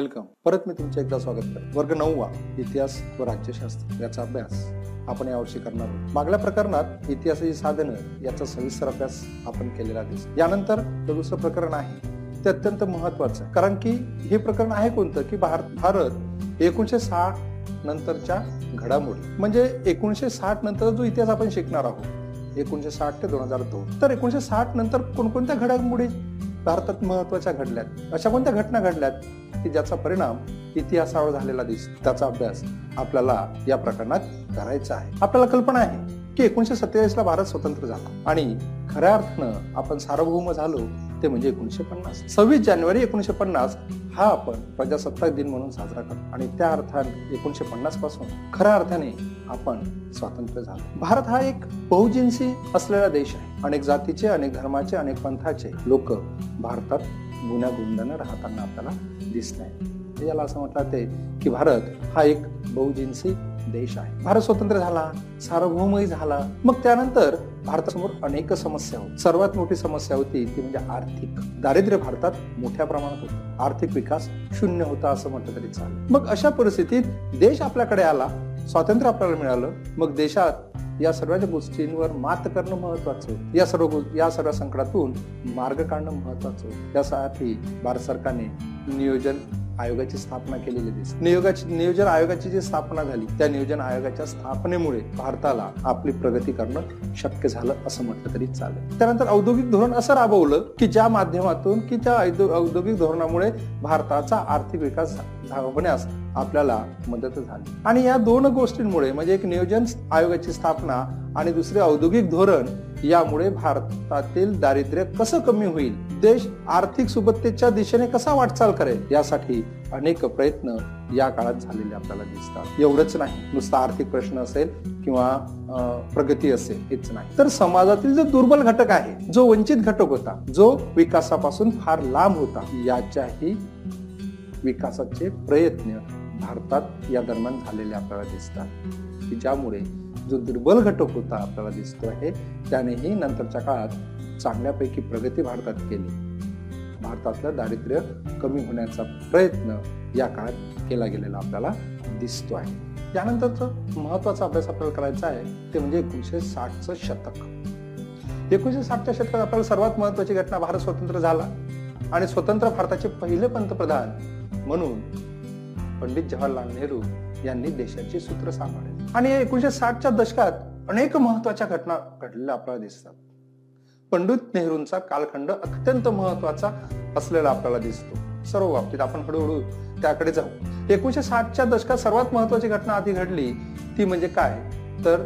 Welcome. परत मी तुमचे एकदा स्वागत करतो. वर्ग नऊवा इतिहास व राज्यशास्त्र याचा अभ्यास. आपण यावर्षी करणार आहोत. मागल्या प्रकरणात इतिहासाची साधनं याचा सविस्तर अभ्यास आपण केलेला दिसतो यानंतर जो दुसरं प्रकरण आहे ते अत्यंत महत्वाचं आहे कारण की हे प्रकरण आहे कोणतं? की भारत भारत एकोणीशे साठ नंतरच्या घडामोडी. म्हणजे एकोणीशे साठ नंतर जो इतिहास आपण शिकणार आहोत एकोणीशे साठ ते दोन हजार दोन. तर एकोणीशे साठ नंतर कोणकोणत्या घडामोडी भारतात महत्त्वाच्या घडल्यात? अशा कोणत्या घटना घडल्यात? की ज्याचा परिणाम इतिहासावर झालेला दिसतो. त्याचा अभ्यास आपल्याला या प्रकरणात करायचा आहे. आपल्याला कल्पना आहे की एकोणीशे सत्तेचाळीस ला भारत स्वतंत्र झाला. आणि खऱ्या अर्थानं आपण सार्वभौम झालो ते म्हणजे एकोणीशे पन्नास. सव्वीस जानेवारी एकोणीशे पन्नास हा आपण प्रजासत्ताक दिन म्हणून साजरा करतो. आणि त्या अर्थाने एकोणीशे पन्नासपासून खऱ्या अर्थाने आपण स्वातंत्र्य झालो. भारत हा एक बहुजिन्सी असलेला देश आहे. अनेक जातीचे अनेक धर्माचे अनेक पंथाचे लोक भारतात गुन्ह्या राहताना आपल्याला दिसत आहे याला असं म्हटलं ते की भारत हा एक बहुजिन्सी देश आहे. भारत स्वतंत्र झाला सार्वभौमही झाला. मग त्यानंतर भारतासमोर अनेक समस्या होत्या सर्वात मोठी समस्या होती ती म्हणजे आर्थिक. दारिद्र्य भारतात मोठ्या प्रमाणात होतं. आर्थिक विकास शून्य होता असं म्हटलं तरी चालेल. मग अशा परिस्थितीत देश आपल्याकडे आला स्वातंत्र्य आपल्याला मिळालं मग देशात या सर्वांच्या गोष्टींवर मात करणं महत्वाचं या सर्व या सर्व संकटातून मार्ग काढणं महत्वाचं यासाठी भारत सरकारने नियोजन आयोगाची स्थापना केलेली दिसते. नियोगाची नियोजन आयोगाची जी स्थापना झाली त्या नियोजन आयोगाच्या स्थापनेमुळे भारताला आपली प्रगती करणं शक्य झालं असं म्हटलं तरी चालेल. त्यानंतर औद्योगिक धोरण असं राबवलं की ज्या माध्यमातून की त्या औद्योगिक धोरणामुळे भारताचा आर्थिक विकास होण्यास आपल्याला मदत झाली. आणि या दोन गोष्टींमुळे म्हणजे एक नियोजन आयोगाची स्थापना आणि दुसरे औद्योगिक धोरण यामुळे भारतातील दारिद्र्य कसं कमी होईल देश आर्थिक सुबत्तेच्या दिशेने कसा वाटचाल करेल यासाठी अनेक प्रयत्न या काळात झालेले आपल्याला दिसतात. एवढंच नाही. नुसता आर्थिक प्रश्न असेल किंवा प्रगती असेल हेच नाही. तर समाजातील जो दुर्बल घटक आहे जो वंचित घटक होता जो विकासापासून फार लांब होता याच्याही विकासाचे प्रयत्न भारतात या दरम्यान झालेले आपल्याला दिसतात. की ज्यामुळे जो दुर्बल घटक होता आपल्याला दिसतो आहे त्यानेही नंतरच्या काळात चांगल्यापैकी प्रगती भारतात केली. भारतातलं दारिद्र्य कमी होण्याचा प्रयत्न या काळात केला गेलेला आपल्याला दिसतो आहे यानंतरचा महत्त्वाचा अभ्यास आपल्याला करायचा आहे ते म्हणजे एकोणीशे साठचं शतक. एकोणीशे साठच्या शतकात आपल्याला सर्वात महत्वाची घटना भारत स्वतंत्र झाला आणि स्वतंत्र भारताचे पहिले पंतप्रधान म्हणून पंडित जवाहरलाल नेहरू यांनी देशाची सूत्र सांभाळले. आणि एकोणीशे साठच्या दशकात अनेक महत्त्वाच्या घटना घडलेल्या आपल्याला दिसतात. पंडित नेहरूंचा कालखंड अत्यंत महत्त्वाचा असलेला आपल्याला दिसतो. सर्व बाबतीत आपण हळूहळू त्याकडे जाऊ. एकोणीशे साठच्या दशकात सर्वात महत्वाची घटना आधी घडली ती म्हणजे काय? तर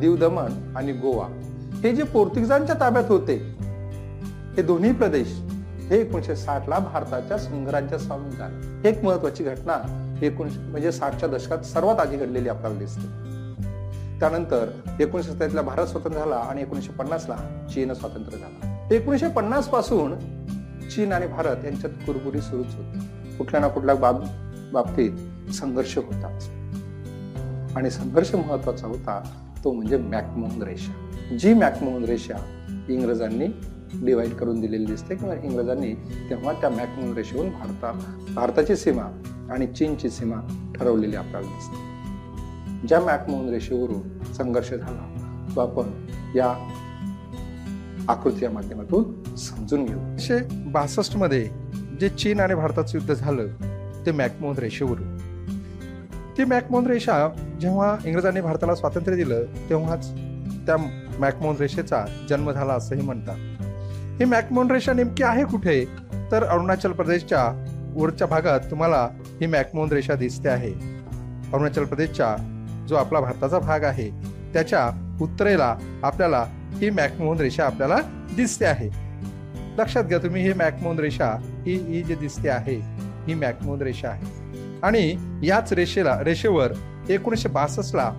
दीव दमण आणि गोवा. हे जे पोर्तुगीजांच्या ताब्यात होते हे दोन्ही प्रदेश हे एकोणीशे साठ ला भारताच्या संघराज्य सामील झाले. एक महत्वाची घटना एकोणीशे म्हणजे साठच्या दशकात सर्वात आधी घडलेली आपल्याला दिसते. त्यानंतर एकोणीसशे सत्तावीसला भारत स्वतंत्र झाला आणि एकोणीशे पन्नासला चीन स्वातंत्र्य झाला. एकोणीसशे पन्नासपासून चीन आणि भारत यांच्यात कुरबुरी सुरूच होती. कुठल्या ना कुठल्या बाब बाबतीत संघर्ष होता आणि संघर्ष महत्त्वाचा होता तो म्हणजे मॅकमोहन रेषा. जी मॅकमोहन रेषा इंग्रजांनी डिवाइड करून दिलेली दिसते किंवा इंग्रजांनी तेव्हा त्या मॅकमोहन रेषेवरून भारता भारताची सीमा आणि चीनची सीमा ठरवलेली आपल्याला दिसते. ज्या मॅकमोहन रेषेवरून संघर्ष झाला तो आपण या आकृती माध्यमातून समजून घेऊ. एकशे बासष्टमध्ये जे चीन आणि भारताचं युद्ध झालं ते मॅकमोहन रेषेवरून. ती मॅकमोहन रेषा जेव्हा इंग्रजांनी भारताला स्वातंत्र्य दिलं तेव्हाच त्या मॅकमोहन रेषेचा जन्म झाला असंही म्हणतात. ही मॅकमोहन रेषा नेमकी आहे कुठे? तर अरुणाचल प्रदेशच्या वरच्या भागात तुम्हाला ही मॅकमोहन रेषा दिसते आहे. अरुणाचल प्रदेशच्या जो आपला भारताचा भाग आहे त्याच्या उत्तरेला आपल्याला ही मॅकमोहन रेषा आपल्याला दिसते आहे. लक्षात घ्या तुम्ही ही मॅकमोहन रेषा ही ही जी दिसते आहे ही मॅकमोहन रेषा आहे. आणि याच रेषेला रेषेवर एकोणीसशे बासष्टला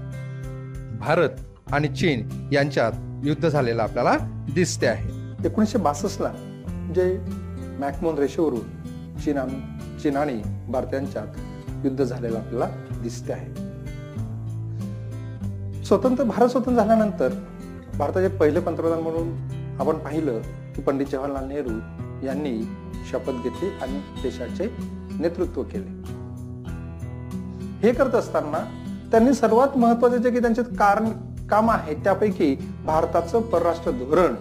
भारत आणि चीन यांच्यात युद्ध झालेलं आपल्याला दिसते आहे. एकोणीसशे बासष्टला जे मॅकमोन रेषेवरून चीन चीन आणि भारतीयांच्यात युद्ध झालेलं आपल्याला दिसते आहे. स्वतंत्र भारत स्वतंत्र झाल्यानंतर भारताचे पहिले पंतप्रधान म्हणून आपण पाहिलं की पंडित जवाहरलाल नेहरू यांनी शपथ घेतली आणि देशाचे नेतृत्व केले. हे करत असताना त्यांनी सर्वात महत्त्वाचे जे की त्यांचे कारण काम आहे त्यापैकी भारताचं परराष्ट्र धोरण.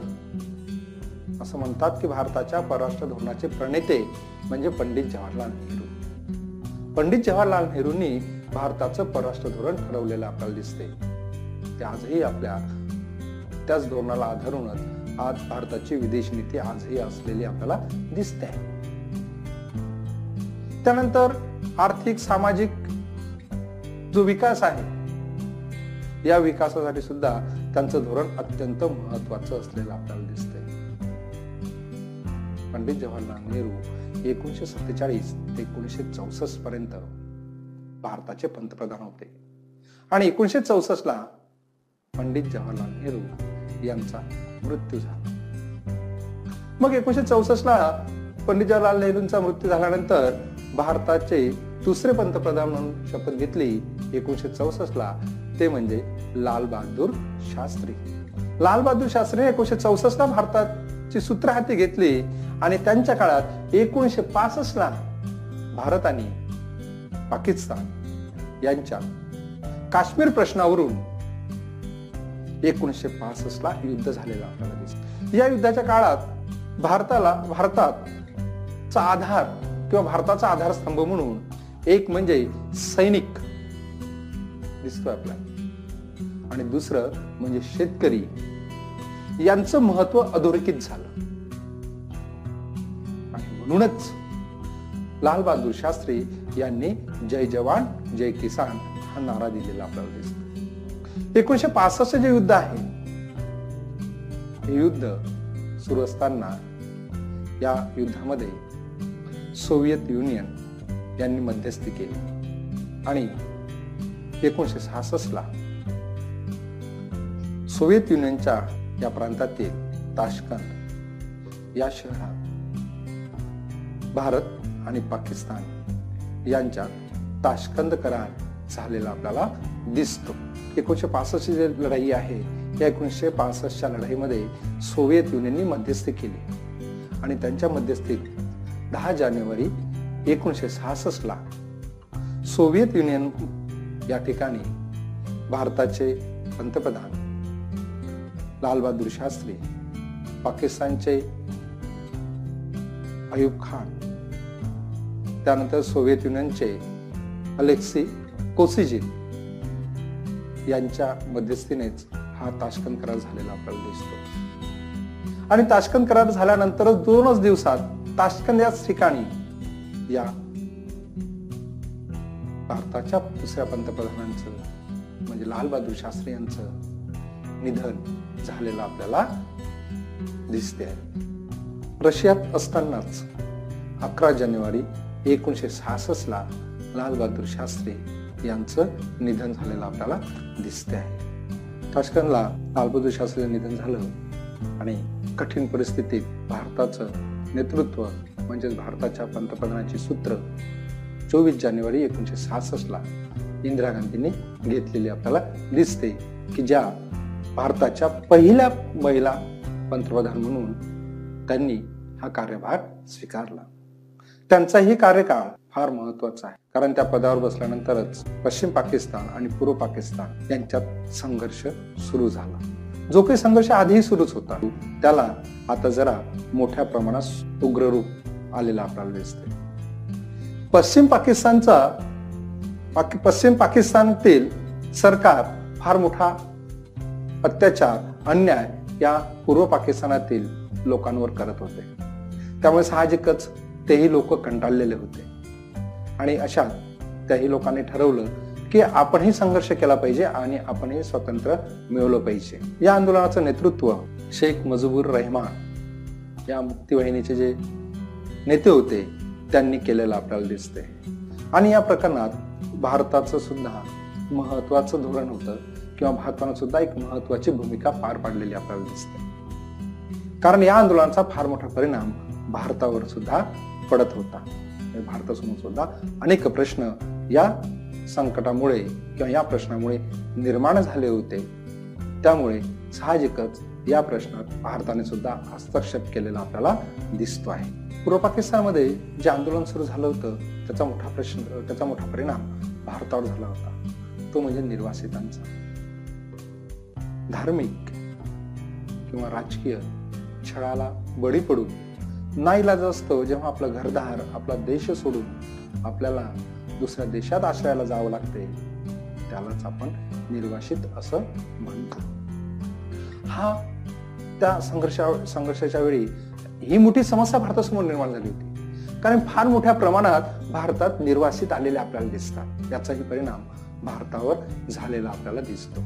असं म्हणतात की भारताच्या परराष्ट्र धोरणाचे प्रणेते म्हणजे पंडित जवाहरलाल नेहरू. पंडित जवाहरलाल नेहरूंनी भारताचं परराष्ट्र धोरण ठरवलेलं आपल्याला दिसते आजही आपल्या त्याच धोरणाला आधारूनच आज भारताची विदेश नीती आजही असलेली आपल्याला दिसते. त्यानंतर आर्थिक सामाजिक जो विकास आहे या विकासासाठी सुद्धा त्यांचं धोरण अत्यंत महत्वाचं असलेलं आपल्याला दिसतंय. पंडित जवाहरलाल नेहरू एकोणीशे सत्तेचाळीस ते एकोणीशे चौसष्ट पर्यंत भारताचे पंतप्रधान होते. आणि एकोणीशे चौसष्ट ला पंडित जवाहरलाल नेहरू यांचा मृत्यू झाला. मग एकोणीशे चौसष्ट ला पंडित जवाहरलाल नेहरूंचा मृत्यू झाल्यानंतर भारताचे दुसरे पंतप्रधान म्हणून शपथ घेतली एकोणीशे चौसष्ट ला. ते म्हणजे लाल बहादूर शास्त्री. लाल बहादूर शास्त्री एकोणीशे चौसष्ट ला भारताची सूत्र हाती घेतली आणि त्यांच्या काळात एकोणीशे पासष्ट ला भारत आणि पाकिस्तान यांच्या काश्मीर प्रश्नावरून एकोणीसशे पासष्टला युद्ध झालेलं आपल्याला दिसत. या युद्धाच्या काळात भारताला भारताचा आधार किंवा भारताचा आधारस्तंभ म्हणून एक म्हणजे सैनिक दिसतो आपल्याला. आणि दुसरं म्हणजे शेतकरी. यांचं महत्त्व अधोरेखित झालं. आणि म्हणूनच लाल बहादूर शास्त्री यांनी जय जवान जय किसान हा नारा दिलेला आपल्याला दिसतो. एकोणीशे पासष्ट जे युद्ध आहे हे युद्ध सुरू असताना या युद्धामध्ये सोव्हिएत युनियन यांनी मध्यस्थी केली. आणि एकोणीशे सहासष्ट ला सोव्हिएत युनियनच्या या प्रांतातील ताशकंद या शहरात भारत आणि पाकिस्तान यांच्यात ताशकंद करार झालेला आपल्याला दिसतो. एकोणीसशे पासष्ट जी लढाई आहे या एकोणीसशे पासष्टच्या लढाईमध्ये सोव्हिएत युनियननी मध्यस्थी केली. आणि त्यांच्या मध्यस्थीत दहा जानेवारी एकोणीसशे सहासष्टला सोव्हिएत युनियन या ठिकाणी भारताचे पंतप्रधान लालबहादूर शास्त्री पाकिस्तानचे अयुब खान त्यानंतर सोव्हिएत युनियनचे अलेक्सी कोसिजिन यांच्या मध्यस्थीनेच हा ताशकंद करार झालेला आपल्याला दिसतो. आणि ताशकंद करार झाल्यानंतरच दोनच दिवसात ताशकंद याच ठिकाणी या भारताच्या दुसऱ्या पंतप्रधानांचं म्हणजे लालबहादूर शास्त्री यांचं निधन झालेलं आपल्याला दिसते रशियात असतानाच अकरा जानेवारी एकोणीशे सहासष्ट ला लालबहादूर शास्त्री यांचं निधन झालेलं आपल्याला दिसते आहे ताशकंदला लालबहादूर शास्त्रीचं निधन झालं आणि कठीण परिस्थितीत भारताचं नेतृत्व म्हणजेच भारताच्या पंतप्रधानाची सूत्र चोवीस जानेवारी एकोणीशे सहासष्टला इंदिरा गांधींनी घेतलेली आपल्याला दिसते की ज्या भारताच्या पहिल्या महिला पंतप्रधान म्हणून त्यांनी हा कार्यभार स्वीकारला. त्यांचाही कार्यकाळ फार महत्त्वाचा आहे. कारण त्या पदावर बसल्यानंतरच पश्चिम पाकिस्तान आणि पूर्व पाकिस्तान यांच्यात संघर्ष सुरू झाला. जो काही संघर्ष आधीही सुरूच होता त्याला आता जरा मोठ्या प्रमाणात उग्र रूप आलेला आपल्याला दिसते पश्चिम पाकिस्तानचा पश्चिम पाकिस्तानातील सरकार फार मोठा अत्याचार अन्याय या पूर्व पाकिस्तानातील लोकांवर करत होते. त्यामुळे साहजिकच तेही लोक कंटाळलेले होते. आणि अशा त्याही लोकांनी ठरवलं की आपणही संघर्ष केला पाहिजे आणि आपणही स्वतंत्र मिळवलं पाहिजे. या आंदोलनाचं नेतृत्व शेख मजबूर रहमान या मुक्तीवाहिनीचे जे नेते होते त्यांनी केलेलं आपल्याला दिसते आणि या प्रकरणात भारताचं सुद्धा महत्वाचं धोरण होतं किंवा भारतानं सुद्धा एक महत्वाची भूमिका पार पाडलेली आपल्याला दिसते. कारण या आंदोलनाचा फार मोठा परिणाम भारतावर सुद्धा पडत होता. भारतासमोर सुद्धा अनेक प्रश्न या संकटामुळे किंवा या प्रश्नामुळे निर्माण झाले होते. त्यामुळे साहजिकच या प्रश्नात भारताने सुद्धा हस्तक्षेप केलेला आपल्याला दिसतो आहे. पूर्व पाकिस्तानमध्ये जे आंदोलन सुरू झालं होतं त्याचा मोठा प्रश्न त्याचा मोठा परिणाम भारतावर झाला होता. तो म्हणजे निर्वासितांचा. धार्मिक किंवा राजकीय छळाला बळी पडून नाईलाज असतो जेव्हा आपलं घरदार आपला देश सोडून आपल्याला दुसऱ्या देशात आश्रयाला जावं लागते. त्यालाच आपण निर्वासित असं म्हणतो. हा त्या संघर्षा संघर्षाच्या वेळी ही मोठी समस्या भारतासमोर निर्माण झाली होती. कारण फार मोठ्या प्रमाणात भारतात निर्वासित आलेले आपल्याला दिसतात. याचाही परिणाम भारतावर झालेला आपल्याला दिसतो.